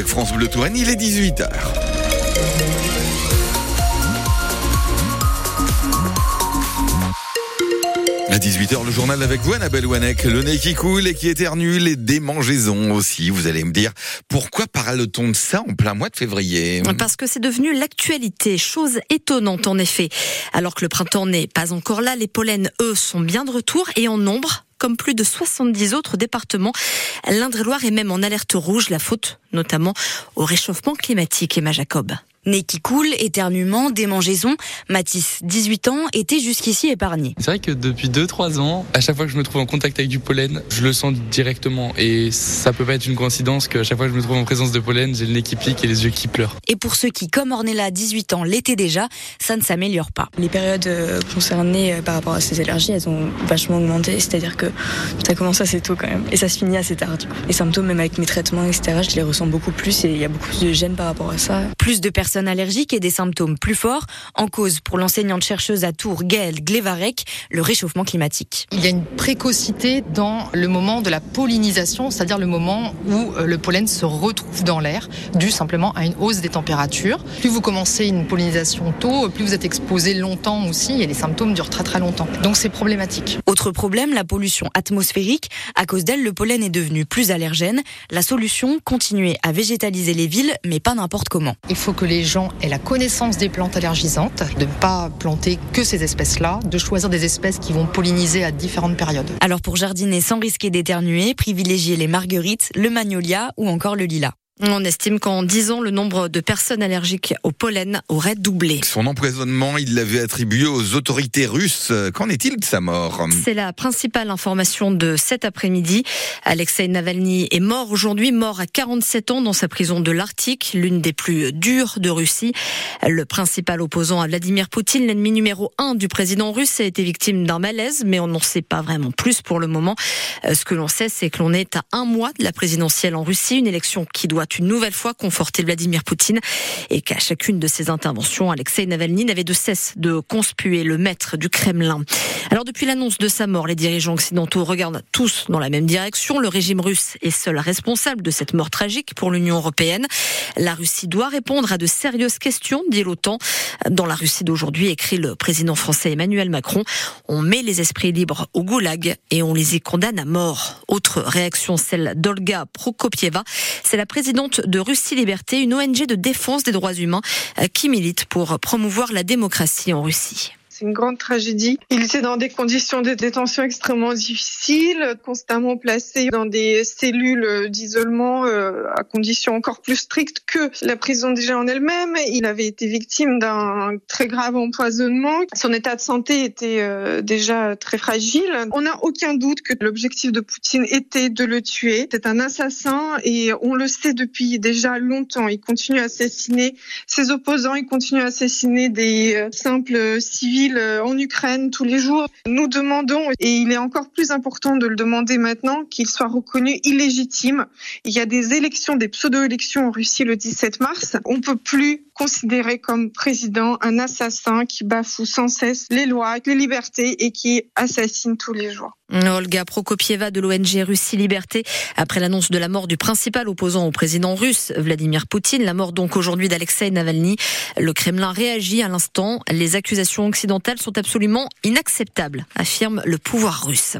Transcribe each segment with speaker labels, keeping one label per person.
Speaker 1: avec France Bleu Touraine, il est 18h. À 18h, le journal avec vous, Annabelle Wanek. Le nez qui coule et qui éternue, les démangeaisons aussi. Vous allez me dire, pourquoi parle-t-on de ça en plein mois de février?
Speaker 2: Parce que c'est devenu l'actualité. Chose étonnante, en effet. Alors que le printemps n'est pas encore là, les pollens, eux, sont bien de retour et en nombre comme plus de 70 autres départements. L'Indre-et-Loire est même en alerte rouge, la faute notamment au réchauffement climatique. Emma Jacob.
Speaker 3: Nez qui coule, éternuement, démangeaison. Mathis, 18 ans, était jusqu'ici épargné.
Speaker 4: C'est vrai que depuis 2-3 ans, à chaque fois que je me trouve en contact avec du pollen, je le sens directement. Et ça peut pas être une coïncidence qu'à chaque fois que je me trouve en présence de pollen, j'ai le nez qui pique et les yeux qui pleurent.
Speaker 3: Et pour ceux qui, comme Ornella, 18 ans, l'étaient déjà, ça ne s'améliore pas.
Speaker 5: Les périodes euh, concernées euh, par rapport à ces allergies, elles ont vachement augmenté. C'est-à-dire que ça commence assez tôt quand même. Et ça se finit assez tard. Du coup. Les symptômes, même avec mes traitements, etc., je les ressens beaucoup plus et il y a beaucoup de gêne par rapport à ça.
Speaker 3: Plus de personnes allergiques et des symptômes plus forts. En cause pour l'enseignante chercheuse à Tours, Gaëlle Glevarek, le réchauffement climatique.
Speaker 6: Il y a une précocité dans le moment de la pollinisation, c'est-à-dire le moment où euh, le pollen se retrouve dans l'air, dû simplement à une hausse des températures. Plus vous commencez une pollinisation tôt, plus vous êtes exposé longtemps aussi et les symptômes durent très très longtemps. Donc c'est problématique.
Speaker 3: Autre problème, la pollution atmosphérique. À cause d'elle, le pollen est devenu plus allergène. La solution, continuer à végétaliser les villes, mais pas n'importe comment.
Speaker 6: Il faut que les gens aient la connaissance des plantes allergisantes, de ne pas planter que ces espèces-là, de choisir des espèces qui vont polliniser à différentes périodes.
Speaker 3: Alors pour jardiner sans risquer d'éternuer, privilégiez les marguerites, le magnolia ou encore le lilas.
Speaker 2: On estime qu'en 10 ans, le nombre de personnes allergiques au pollen aurait doublé.
Speaker 1: Son empoisonnement, il l'avait attribué aux autorités russes. Qu'en est-il de sa mort
Speaker 2: C'est la principale information de cet après-midi. Alexei Navalny est mort aujourd'hui, mort à 47 ans dans sa prison de l'Arctique, l'une des plus dures de Russie. Le principal opposant à Vladimir Poutine, l'ennemi numéro un du président russe, a été victime d'un malaise, mais on n'en sait pas vraiment plus pour le moment. Euh, ce que l'on sait, c'est que l'on est à un mois de la présidentielle en Russie, une élection qui doit une nouvelle fois conforter Vladimir Poutine et qu'à chacune de ses interventions, Alexei Navalny n'avait de cesse de conspuer le maître du Kremlin. Alors depuis l'annonce de sa mort, les dirigeants occidentaux regardent tous dans la même direction. Le régime russe est seul responsable de cette mort tragique pour l'Union européenne. La Russie doit répondre à de sérieuses questions, dit l'OTAN. Dans la Russie d'aujourd'hui, écrit le président français Emmanuel Macron, on met les esprits libres au goulag et on les y condamne à mort. Autre réaction, celle d'Olga Prokopieva. C'est la présidente de Russie Liberté, une ONG de défense des droits humains euh, qui milite pour promouvoir la démocratie en Russie.
Speaker 7: C'est une grande tragédie. Il était dans des conditions de détention extrêmement difficiles, constamment placé dans des cellules d'isolement euh, à conditions encore plus strictes que la prison déjà en elle-même. Il avait été victime d'un très grave empoisonnement. Son état de santé était euh, déjà très fragile. On n'a aucun doute que l'objectif de Poutine était de le tuer. C'est un assassin et on le sait depuis déjà longtemps. Il continue à assassiner ses opposants, il continue à assassiner des euh, simples civils euh, en Ukraine tous les jours. Nous demandons, et il est encore plus important de le demander maintenant, qu'il soit reconnu illégitime. Il y a des élections, des pseudo-élections en Russie le 17 mars. On peut plus considérer comme président un assassin qui bafoue sans cesse les lois, les libertés et qui assassine tous les jours.
Speaker 2: Olga Prokopieva de l'ONG Russie Liberté, après l'annonce de la mort du principal opposant au président russe, Vladimir Poutine, la mort donc aujourd'hui d'Alexei Navalny, le Kremlin réagit à l'instant. Les accusations occidentales sont absolument inacceptables, affirme le pouvoir russe.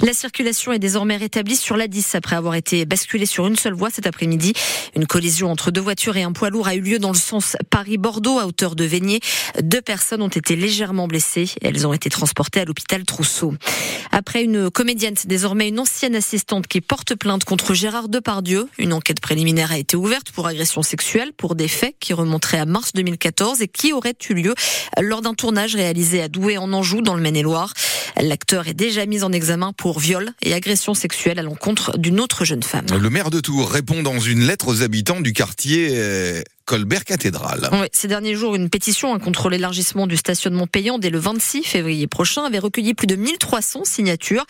Speaker 2: La circulation est désormais rétablie sur la 10 après avoir été basculée sur une seule voie cet après-midi. Une collision entre deux voitures et un poids lourd a eu lieu dans le sens Paris-Bordeaux à hauteur de Veigné. Deux personnes ont été légèrement blessées. Elles ont été transportées à l'hôpital Trousseau. Après une comédienne, désormais une ancienne assistante qui porte plainte contre Gérard Depardieu. Une enquête préliminaire a été ouverte pour agression sexuelle pour des faits qui remonteraient à mars 2014 et qui auraient eu lieu lors d'un tournage réalisé à Douai en Anjou dans le Maine-et-Loire. L'acteur est déjà mis en examen pour viol et agression sexuelle à l'encontre d'une autre jeune femme.
Speaker 1: Le maire de Tours répond dans une lettre aux habitants du quartier euh, Colbert Cathédrale.
Speaker 2: Oui, ces derniers jours, une pétition hein, contre l'élargissement du stationnement payant dès le 26 février prochain avait recueilli plus de 1300 signatures.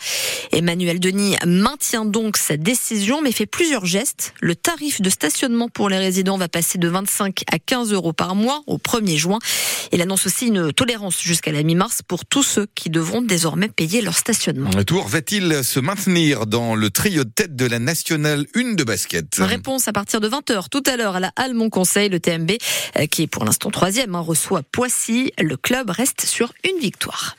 Speaker 2: Emmanuel Denis maintient donc sa décision, mais fait plusieurs gestes. Le tarif de stationnement pour les résidents va passer de 25 à 15 euros par mois au 1er juin. Il annonce aussi une tolérance jusqu'à la mi-mars pour tous ceux qui devront désormais payer leur stationnement.
Speaker 1: Le Tour va-t-il se maintenir dans le trio de tête de la nationale 1 de basket?
Speaker 2: Réponse à partir de 20h tout à l'heure à la Halle Conseil, le TMB, euh, qui est pour l'instant troisième, hein, reçoit Poissy. Le club reste sur une victoire.